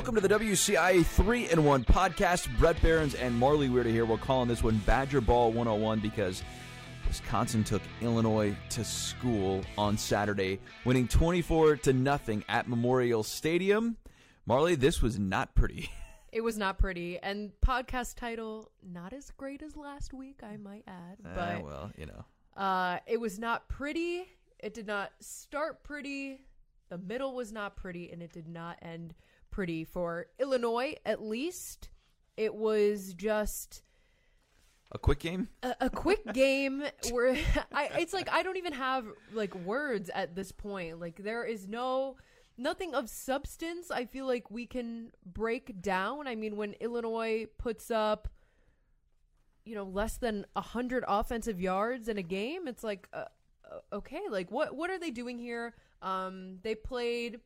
Welcome to the WCIA 3 in 1 podcast. Bret Beherns and Marley Weirder here. We're calling this one Badger Ball 101 because Wisconsin took Illinois to school on Saturday, winning 24 to nothing at Memorial Stadium. Marley, this was not pretty. It was not pretty, and podcast title not as great as last week, I might add. Ah, But well, you know. uh, it was not pretty. It did not start pretty. The middle was not pretty, and it did not end pretty for Illinois. At least it was just A quick game? a, a quick game where I, it's like I don't even have like words at this point. Like there is no nothing of substance. I feel like we can break down. I mean, when Illinois puts up, you know, less than a hundred offensive yards in a game, it's like, uh, uh, okay, like what what are they doing here? Um, they played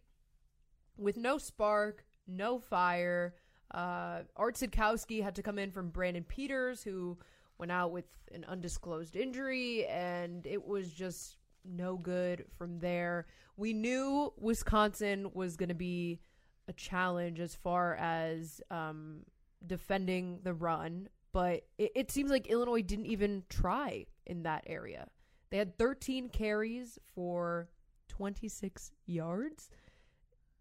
with no spark, no fire. Uh, Art Sitkowski had to come in from Brandon Peters, who went out with an undisclosed injury, and it was just no good from there. We knew Wisconsin was going to be a challenge as far as um, defending the run, but it, it seems like Illinois didn't even try in that area. They had 13 carries for 26 yards.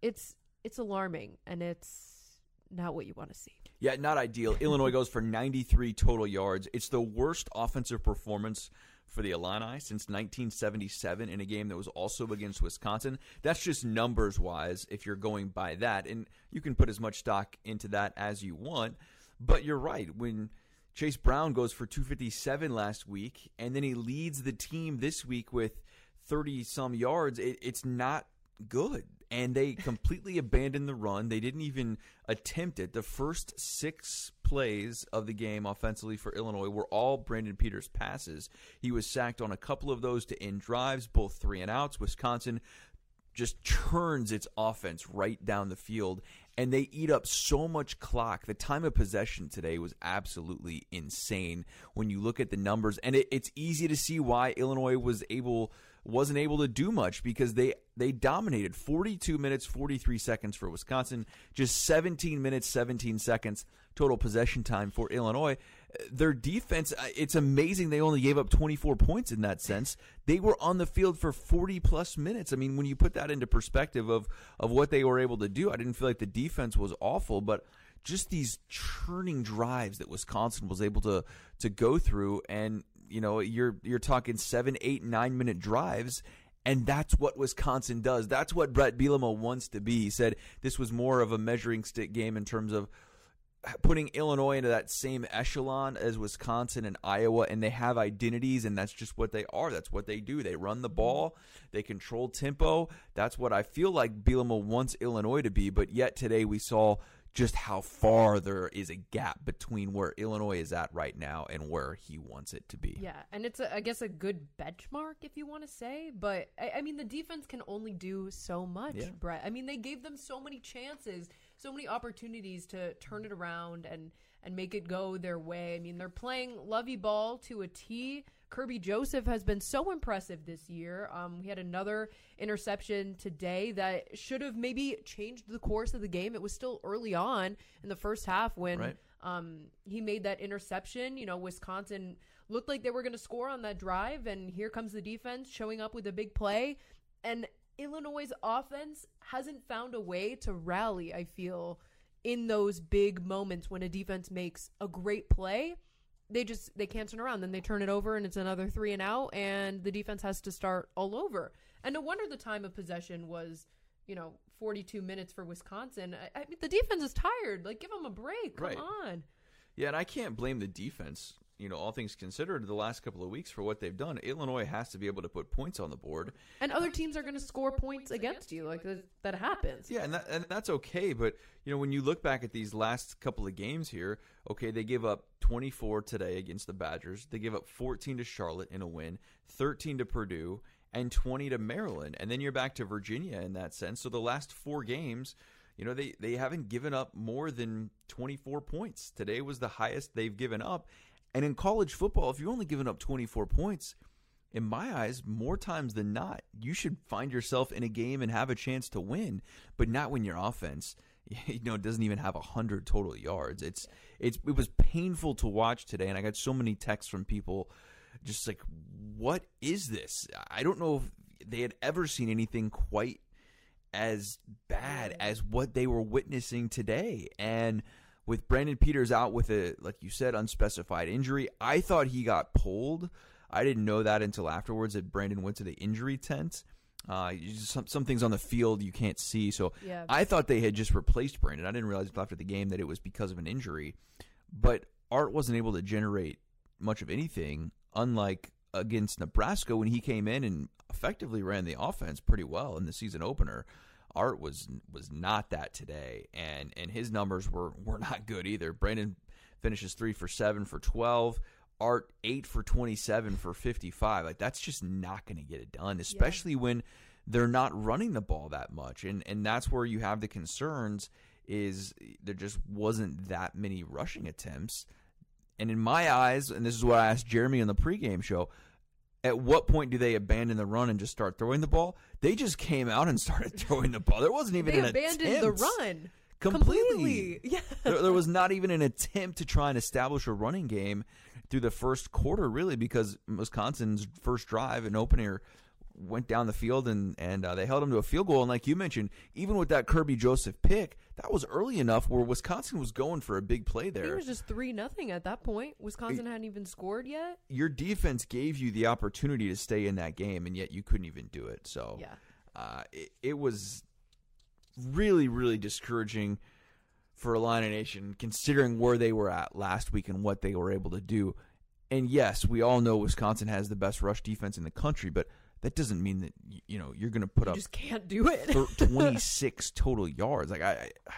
It's it's alarming, and it's not what you want to see. Yeah, not ideal. Illinois goes for 93 total yards. It's the worst offensive performance for the Illini since 1977 in a game that was also against Wisconsin. That's just numbers wise if you're going by that. And you can put as much stock into that as you want. But you're right. When Chase Brown goes for 257 last week and then he leads the team this week with 30 some yards, it, it's not good. And they completely abandoned the run. They didn't even attempt it. The first six plays of the game offensively for Illinois were all Brandon Peters passes. He was sacked on a couple of those to end drives, both three and outs. Wisconsin just churns its offense right down the field and they eat up so much clock. The time of possession today was absolutely insane when you look at the numbers and it, it's easy to see why Illinois was able wasn't able to do much because they they dominated 42 minutes 43 seconds for Wisconsin, just 17 minutes 17 seconds total possession time for Illinois. Their defense, uh, it's amazing they only gave up 24 points in that sense. They were on the field for 40 plus minutes. I mean, when you put that into perspective of of what they were able to do, I didn't feel like the defense was awful, but just these churning drives that Wisconsin was able to to go through and you know you're you're talking seven eight nine minute drives and that's what Wisconsin does. That's what Bret Bielema wants to be. He said this was more of a measuring stick game in terms of putting Illinois into that same echelon as Wisconsin and Iowa, and they have identities, and that's just what they are. That's what they do. They run the ball, they control tempo. That's what I feel like Bielema wants Illinois to be. But yet today we saw just how far there is a gap between where Illinois is at right now and where he wants it to be. Yeah, and it's a, I guess a good benchmark if you want to say, but I, I mean the defense can only do so much, Yeah. Brett. I mean they gave them so many chances, so many opportunities to turn it around and and make it go their way. I mean they're playing Lovie ball to a T. Kerby Joseph has been so impressive this year. Um, we had another interception today that should have maybe changed the course of the game. It was still early on in the first half when Right. um, he made that interception. You know, Wisconsin looked like they were going to score on that drive, and here comes the defense showing up with a big play. And Illinois' offense hasn't found a way to rally, I feel, in those big moments when a defense makes a great play. They just they can't turn around. Then they turn it over and it's another three and out, and the defense has to start all over. And no wonder the time of possession was, you know, 42 minutes for Wisconsin. I, I mean, the defense is tired. Like, give them a break. Come Right. on. Yeah, and I can't blame the defense. You know, all things considered, the last couple of weeks for what they've done, Illinois has to be able to put points on the board. And other teams are going to score points against you. Like that, happens. Yeah, and that, and that's okay. But you know, when you look back at these last couple of games here, okay, they give up 24 today against the Badgers. They give up 14 to Charlotte in a win, 13 to Purdue, and 20 to Maryland. And then you're back to Virginia in that sense. So the last four games, you know, they they haven't given up more than 24 points. Today was the highest they've given up. And in college football, if you're only giving up 24 points, in my eyes, more times than not, you should find yourself in a game and have a chance to win, but not when your offense you know doesn't even have hundred total yards. It's it's it was painful to watch today, and I got so many texts from people just like, what is this? I don't know if they had ever seen anything quite as bad as what they were witnessing today, and with Brandon Peters out with a like you said unspecified injury, I thought he got pulled. I didn't know that until afterwards that Brandon went to the injury tent. Uh, some some things on the field you can't see, so Yeah. I thought they had just replaced Brandon. I didn't realize until after the game that it was because of an injury. But Art wasn't able to generate much of anything, unlike against Nebraska when he came in and effectively ran the offense pretty well in the season opener. Art was was not that today, and and his numbers were were not good either. Brandon finishes three for seven for twelve. Art eight for twenty seven for fifty five. Like that's just not going to get it done, especially when they're not running the ball that much, and and that's where you have the concerns. Is there just wasn't that many rushing attempts, and in my eyes, and this is what I asked Jeremy on the pregame show. At what point do they abandon the run and just start throwing the ball? They just came out and started throwing the ball. There wasn't even They an abandoned attempt. the run completely. Yeah. there, there was not even an attempt to try and establish a running game through the first quarter, really, because Wisconsin's first drive and opener went down the field and and uh, they held them to a field goal. And like you mentioned, even with that Kerby Joseph pick, that was early enough where Wisconsin was going for a big play think it there. was just three nothing at that point. Wisconsin hadn't even scored yet. Your defense gave you the opportunity to stay in that game, and yet you couldn't even do it. So Yeah. uh, it, it was really, really discouraging for Illini Nation, considering where they were at last week and what they were able to do. And yes, we all know Wisconsin has the best rush defense in the country, but that doesn't mean that you know you're going to put You up just can't do it. 26 total yards. Like I, I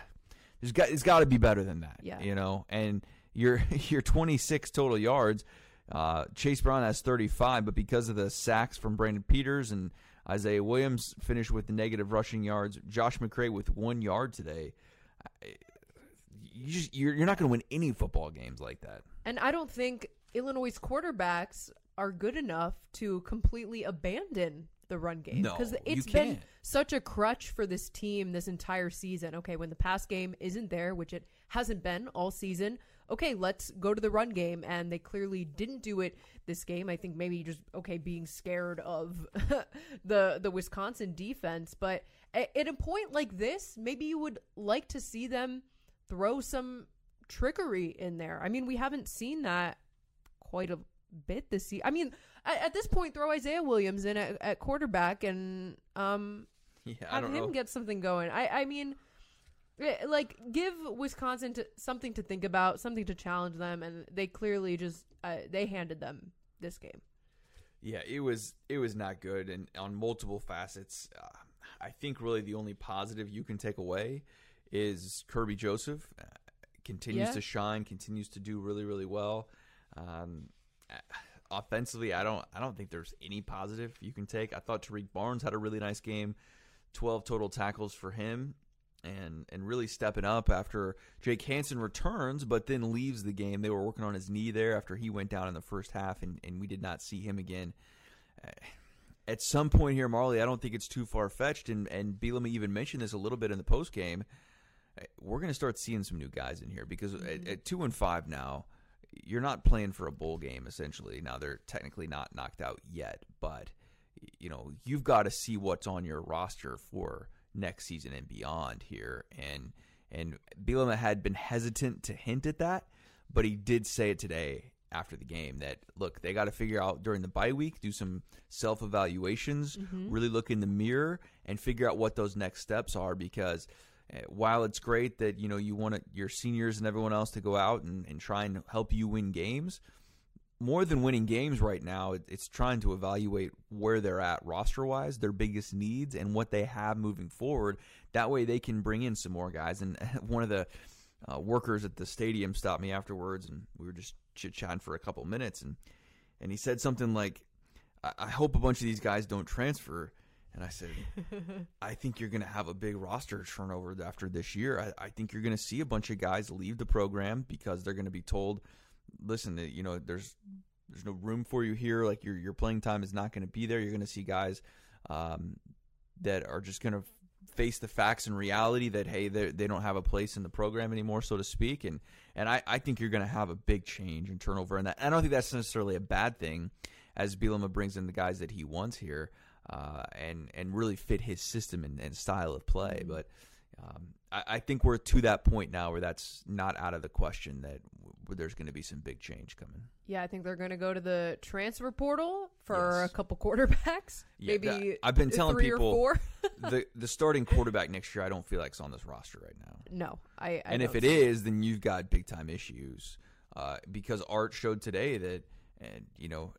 there's got it's got to be better than that. Yeah. you know, and your your 26 total yards. Uh, Chase Brown has 35, but because of the sacks from Brandon Peters and Isaiah Williams finished with the negative rushing yards. Josh McCray with one yard today. I- You just, you're, you're not going to win any football games like that. And I don't think Illinois' quarterbacks are good enough to completely abandon the run game No, you it's been such a crutch for this team this entire season. Okay, when the pass game isn't there, which it hasn't been all season, okay, let's go to the run game and they clearly didn't do it this game. I think maybe just okay being scared of the the Wisconsin defense, but at, at a point like this, maybe you would like to see them throw some trickery in there. I mean, we haven't seen that quite a bit this season. I mean, at, at this point, throw Isaiah Williams in at, at quarterback and um, Yeah, I have him know. get something going. I, I mean, eh, like give Wisconsin to, something to think about, something to challenge them, and they clearly just uh, they handed them this game. Yeah, it was it was not good, and on multiple facets. Uh, I think really the only positive you can take away is Kerby Joseph uh, continues Yeah. to shine, continues to do really really well. Um, uh, offensively, I don't I don't think there's any positive you can take. I thought Tarique Barnes had a really nice game, twelve total tackles for him. And, and really stepping up after Jake Hansen returns, but then leaves the game. They were working on his knee there after he went down in the first half, and, and we did not see him again at some point here, Marley, I don't think it's too far fetched, and and Bielema even mentioned this a little bit in the post game. We're going to start seeing some new guys in here because at, at two and five now, you're not playing for a bowl game essentially. Now they're technically not knocked out yet, but you know you've got to see what's on your roster for next season and beyond here. And and Bielema had been hesitant to hint at that, but he did say it today after the game that look, they got to figure out during the bye week, do some self evaluations, mm-hmm. really look in the mirror and figure out what those next steps are because while it's great that you know you want your seniors and everyone else to go out and, and try and help you win games, more than winning games right now, it, it's trying to evaluate where they're at roster wise, their biggest needs, and what they have moving forward. That way, they can bring in some more guys. And one of the uh, workers at the stadium stopped me afterwards, and we were just chit chatting for a couple minutes, and and he said something like, I, "I hope a bunch of these guys don't transfer." And I said, I think you're going to have a big roster turnover after this year. I, I think you're going to see a bunch of guys leave the program because they're going to be told, listen, you know, there's there's no room for you here. Like your your playing time is not going to be there. You're going to see guys um, that are just going to face the facts and reality that hey, they don't have a place in the program anymore, so to speak. And and I, I think you're going to have a big change in turnover, and that I don't think that's necessarily a bad thing, as Bielema brings in the guys that he wants here, uh, and and really fit his system and, and style of play. Mm-hmm. But um, I, I think we're to that point now where that's not out of the question that w- there's going to be some big change coming. Yeah, I think they're going to go to the transfer portal for Yes. a couple quarterbacks. Yeah, maybe that- I've been telling people- the the starting quarterback next year, I don't feel like it's on this roster right now. no, I. I and if it see is, then you've got big time issues. Uh, because Art showed today that, and you know,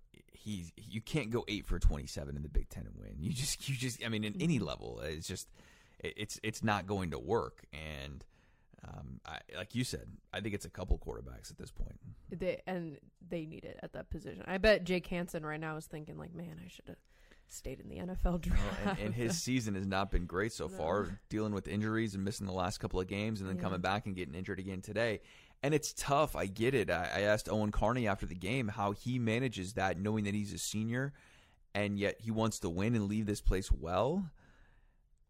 he you can't go eight for twenty seven in the Big Ten and win. You just you just I mean, in any level, it's just it's it's not going to work. And um, I, like you said, I think it's a couple quarterbacks at this point. they and they need it at that position. I bet Jake Hansen right now is thinking like, man, I should have stayed in the NFL draft. and, and his season has not been great so No. far, dealing with injuries and missing the last couple of games, and then Yeah. coming back and getting injured again today. And it's tough. I get it. I, I asked Owen Carney after the game how he manages that, knowing that he's a senior, and yet he wants to win and leave this place well.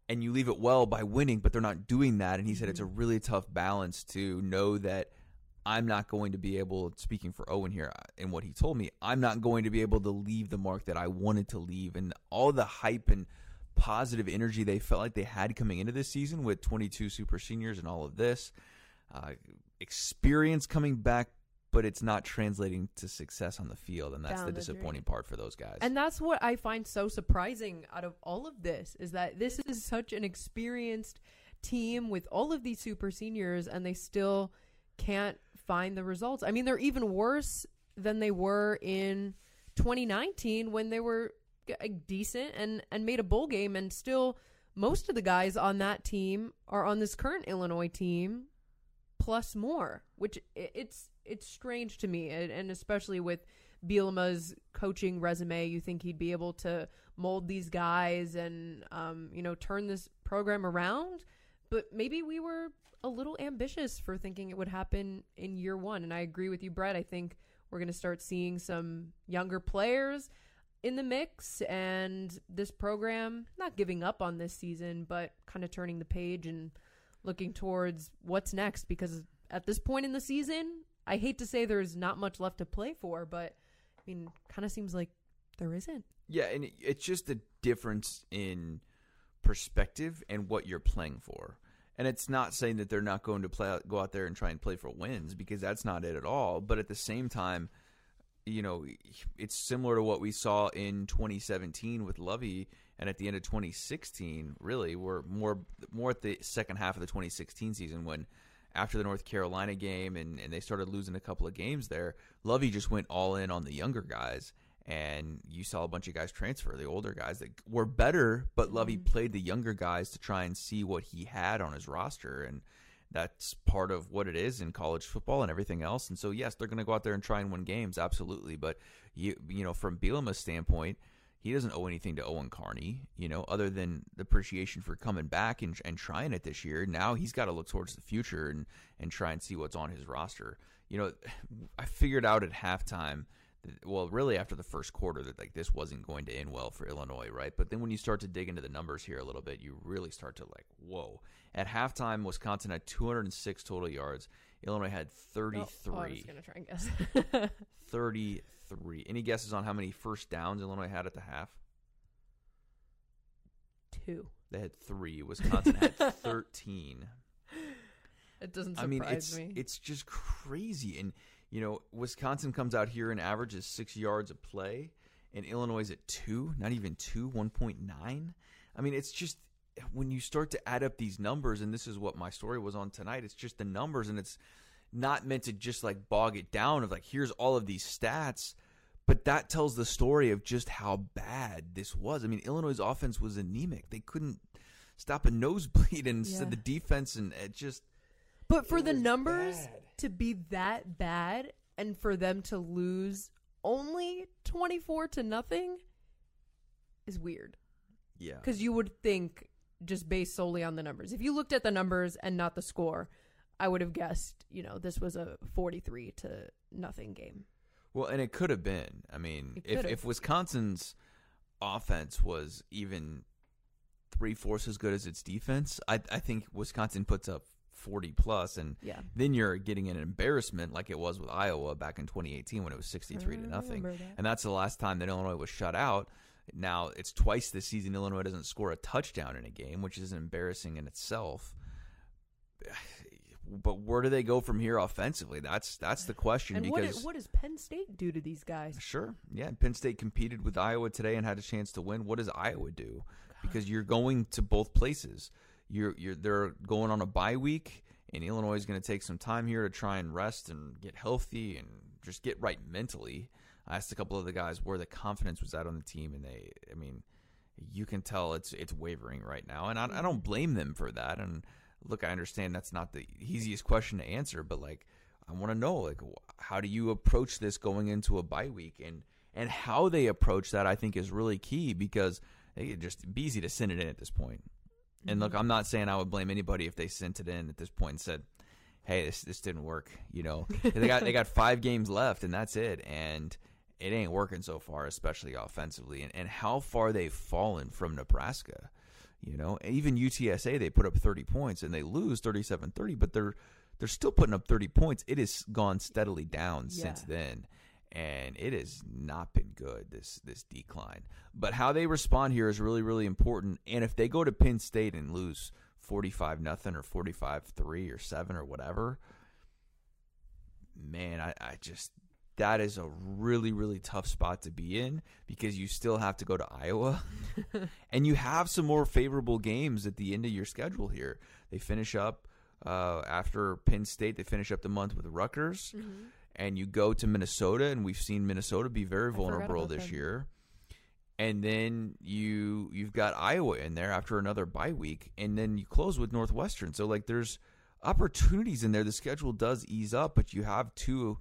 And you leave it well by winning, but they're not doing that. And he said it's a really tough balance to know that I'm not going to be able, speaking for Owen here uh, and what he told me, I'm not going to be able to leave the mark that I wanted to leave. And all the hype and positive energy they felt like they had coming into this season with 22 super seniors and all of this uh, experience coming back, but it's not translating to success on the field. And that's Down the the disappointing part for those guys. And that's what I find so surprising out of all of this is that this is such an experienced team with all of these super seniors and they still can't find the results. I mean, they're even worse than they were in 2019 when they were decent and and made a bowl game and still most of the guys on that team are on this current Illinois team plus more, which it's it's strange to me and, especially with Bielema's coaching resume, you think he'd be able to mold these guys and um, you know turn this program around. But maybe we were a little ambitious for thinking it would happen in year one. And I agree with you, Brett. I think we're going to start seeing some younger players in the mix, and this program not giving up on this season, but kind of turning the page and looking towards what's next. Because at this point in the season, I hate to say there's not much left to play for, but I mean, kind of seems like there isn't. Yeah, and it- it's just a difference in perspective and what you're playing for. And it's not saying that they're not going to play go out there and try and play for wins because that's not it at all. But at the same time, you know, it's similar to what we saw in 2017 with Lovie, and at the end of 2016, really, we're more more at the second half of the 2016 season when after the North Carolina game and, and they started losing a couple of games there, Lovie just went all in on the younger guys. And you saw a bunch of guys transfer, the older guys that were better, but Lovie mm-hmm. played the younger guys to try and see what he had on his roster. And that's part of what it is in college football and everything else. And so, yes, they're going to go out there and try and win games, absolutely. But you, you know, from Bielema's standpoint, he doesn't owe anything to Owen Carney, you know, other than the appreciation for coming back and, and trying it this year. Now he's got to look towards the future and and try and see what's on his roster. You know, I figured out at halftime. Well, really after the first quarter, that like this wasn't going to end well for Illinois, right? But then when you start to dig into the numbers here a little bit, you really start to like, whoa! At halftime, Wisconsin had 206 total yards. Illinois had 33. Oh, I was gonna try and guess. 33. Any guesses on how many first downs Illinois had at the half? Two. They had three. Wisconsin had 13. It doesn't I surprise mean, it's me. it's just crazy. And you know, Wisconsin comes out here and averages six yards a play, and Illinois is at two, not even two, one point nine. I mean, it's just when you start to add up these numbers, and this is what my story was on tonight. It's just the numbers, and it's not meant to just like bog it down of like here's all of these stats. But that tells the story of just how bad this was. I mean, Illinois' offense was anemic. They couldn't stop a nosebleed, and Yeah. the defense and it just But for the numbers bad. To be that bad and for them to lose only 24 to nothing is weird. yeah. Because you would think, just based solely on the numbers, if you looked at the numbers and not the score, I would have guessed, you know, this was a 43 to nothing game. Well, and it could have been. I mean, if if Wisconsin's offense was even three fourths as good as its defense. I I think Wisconsin puts up forty plus, and Yeah. then you're getting an embarrassment like it was with Iowa back in 2018 when it was 63 to nothing, that. and that's the last time that Illinois was shut out. Now it's twice this season Illinois doesn't score a touchdown in a game, which is embarrassing in itself. But where do they go from here offensively? That's that's the question And because is, what does Penn State do to these guys? Sure. Yeah. Penn State competed with Iowa today and had a chance to win. What does Iowa do? Because you're going to both places. You're you're they're going on a bye week, and Illinois is going to take some time here to try and rest and get healthy and just get right mentally. I asked a couple of the guys where the confidence was at on the team, and they, I mean, you can tell it's it's wavering right now, and I, I don't blame them for that. And look, I understand that's not the easiest question to answer, but like I want to know like how do you approach this going into a bye week and and how they approach that I think is really key because it just be easy to send it in at this point. And look, I'm not saying I would blame anybody if they sent it in at this point and said, "Hey, this this didn't work." You know, they got they got five games left and that's it, and it ain't working so far, especially offensively. And and how far they've fallen from Nebraska. You know, even UTSA they put up 30 points and they lose 37-30, but they're they're still putting up 30 points. It has gone steadily down since then, and it has not been good this this decline. But how they respond here is really really important. And if they go to Penn State and lose 45 nothing or 45-3 or 7 or whatever, man, I, I just that is a really really tough spot to be in because you still have to go to Iowa and you have some more favorable games at the end of your schedule here. They finish up uh, after Penn State. They finish up the month with Rutgers, and you go to Minnesota, and we've seen Minnesota be very vulnerable this them. year. And then you you've got Iowa in there after another bye week, and then you close with Northwestern. So like there's opportunities in there. The schedule does ease up, but you have two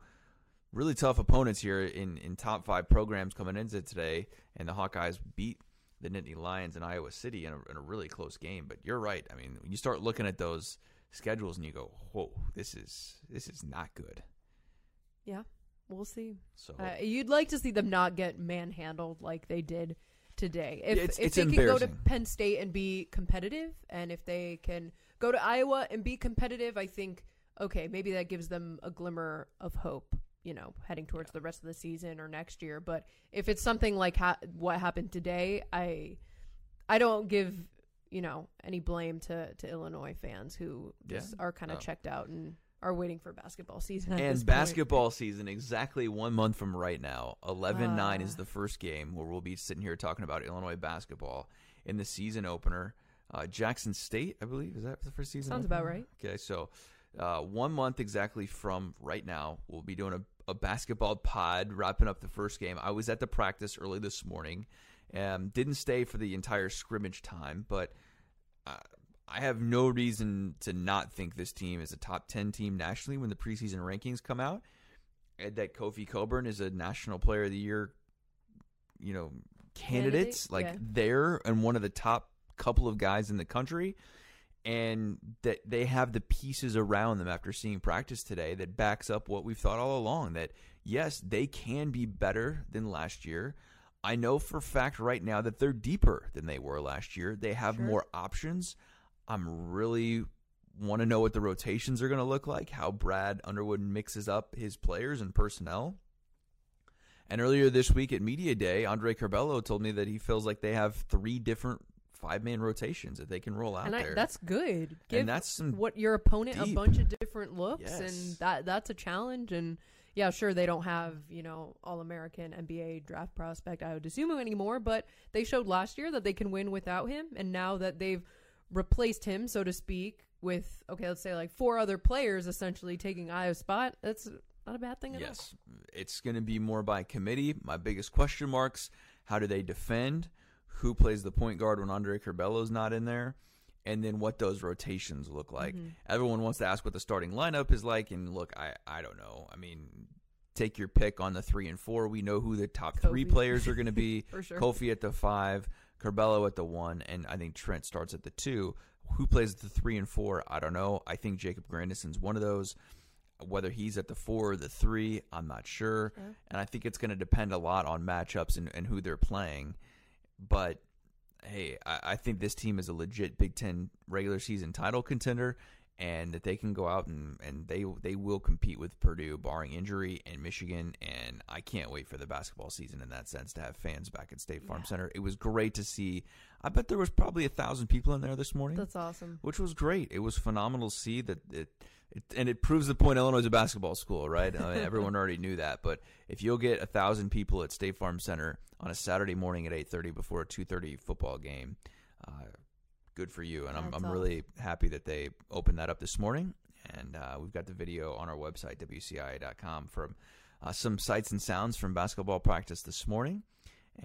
really tough opponents here in, in top five programs coming into today, and the Hawkeyes beat the Nittany Lions in Iowa City in a, in a really close game. But you're right. I mean, when you start looking at those schedules and you go, "Whoa, this is this is not good." Yeah, we'll see. So Uh, you'd like to see them not get manhandled like they did today. If, it's- if it's they can go to. Penn State and be competitive, and if they can go to Iowa and be competitive, I think okay, maybe that gives them a glimmer of hope. You know, heading towards the rest of the season or next year. But if it's something like ha- what happened today, I I don't give you know any blame to to Illinois fans who just are kind of Oh. checked out and are waiting for basketball season. And point. basketball season exactly one month from right now 11-9 Ah. is the first game where we'll be sitting here talking about illinois basketball in the season opener uh, jackson state i believe is that the first season Sounds opener? about right. okay so uh, one month exactly from right now we'll be doing a, a basketball pod wrapping up the first game i was at the practice early this morning um, didn't stay for the entire scrimmage time but uh, I have no reason to not think this team is a top 10 team nationally when the preseason rankings come out. And that Kofi Cockburn is a National Player of the Year, you know, candidates Candidate, like yeah. there and one of the top couple of guys in the country and that they have the pieces around them after seeing practice today that backs up what we've thought all along that yes, they can be better than last year. I know for a fact right now that they're deeper than they were last year. They have Sure. more options. I'm really want to know what the rotations are going to look like, how Brad Underwood mixes up his players and personnel. And earlier this week at Media Day, Andre Curbelo told me that he feels like they have three different five man rotations that they can roll out and I, there. that's good. Give and that's what your opponent a bunch of different looks, Yes. and that that's a challenge. And yeah, sure, they don't have you know all American NBA draft prospect I would assume anymore, but they showed last year that they can win without him, and now that they've replaced him, so to speak, with okay, let's say like four other players essentially taking Ayo's spot. That's not a bad thing at all. Yes, it's going to be more by committee. My biggest question marks: How do they defend? Who plays the point guard when Andre Curbelo's not in there? And then what those rotations look like. Mm-hmm. Everyone wants to ask what the starting lineup is like, and look, I I don't know. I mean, take your pick on the three and four. We know who the top three players are going to be. For sure. Kofi at the five, Curbelo at the one, and I think Trent starts at the two. Who plays at the three and four? I don't know. I think Jacob Grandison's one of those. Whether he's at the four or the three, I'm not sure. And I think it's going to depend a lot on matchups and, and who they're playing. But hey, I, I think this team is a legit Big Ten regular season title contender, and that they can go out and, and they they will compete with Purdue, barring injury, and Michigan. And I can't wait for the basketball season in that sense to have fans back at State Farm Yeah. Center. It was great to see. I bet there was probably a thousand people in there this morning That's awesome. which was great. It was phenomenal to see that it, it and it proves the point. Illinois is a basketball school, right? I mean, everyone already knew that, but if you'll get a thousand people at State Farm Center on a Saturday morning at eight thirty before a two thirty football game, uh, good for you. And I'm I'm really happy that they opened that up this morning. And uh, we've got the video on our website wcia.com from uh, some sights and sounds from basketball practice this morning.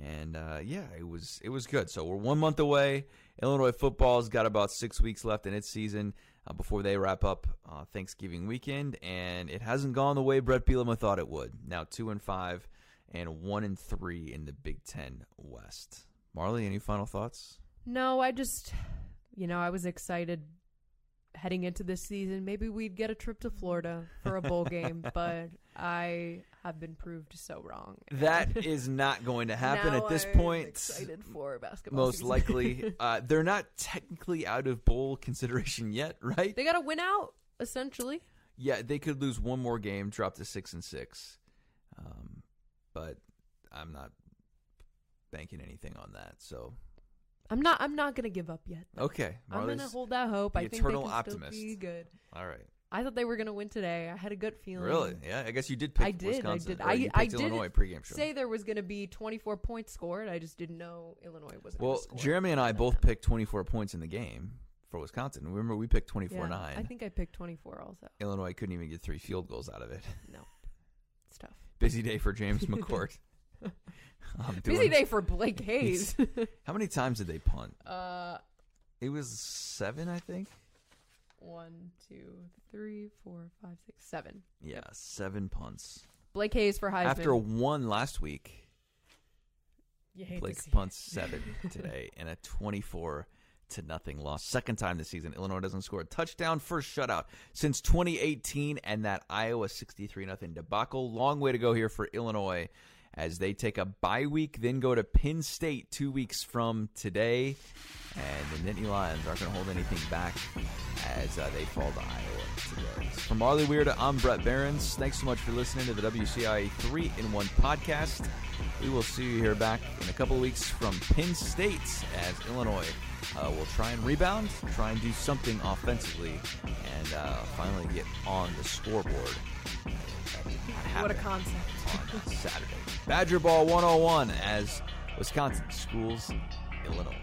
And uh, yeah, it was it was good. So we're one month away. Illinois football's got about six weeks left in its season uh, before they wrap up uh, Thanksgiving weekend, and it hasn't gone the way Bret Bielema thought it would. Now two and five, and one and three in the Big Ten West. Marley, any final thoughts? No, I just, you know, I was excited heading into this season. Maybe we'd get a trip to Florida for a bowl game, but I have been proved so wrong. That is not going to happen at this I'm point. Excited for basketball. Most season. likely, uh, they're not technically out of bowl consideration yet, right? they got to win out essentially. Yeah, they could lose one more game, drop to six and six. Um, but I'm not banking anything on that. So I'm not. I'm not gonna give up yet. okay, I'm gonna Marley's- hold that hope. the I think they eternal can optimist. still be good. all right. I thought they were gonna win today. I had a good feeling. Really? Yeah, I guess you did pick I did, I Wisconsin. did. or I- you I picked did Illinois pregame show. Say there was gonna be 24 points scored. I just didn't know Illinois was. well, score Jeremy and I both picked 24 points in the game for Wisconsin. Remember, we picked 24 Yeah, 9. I think I picked 24 also. Illinois couldn't even get three field goals out of it. No, it's tough. Busy day for James McCourt. Busy doing- day for Blake Hayes. How many times did they punt? uh, It was seven, I think. one, two, three, four, five, six, seven. Yeah, seven punts. Blake Hayes for Heisman. After one last week, you hate Blake to see it. punts seven today in a 24 to nothing loss. Second time this season, Illinois doesn't score a touchdown. First shutout since 2018, and that Iowa 63 nothing debacle. Long way to go here for Illinois as they take a bye week, then go to Penn State two weeks from today. And the Nittany Lions aren't going to hold anything back as uh, they fall to Iowa today. From Marley Weird, I'm Bret Beherns. Thanks so much for listening to the WCIA 3 in 1 podcast. We will see you here back in a couple weeks from Penn State as Illinois uh, will try and rebound, try and do something offensively, and uh, finally get on the scoreboard. What a concept. on Saturday. Badger Ball 101 as Wisconsin schools Illinois.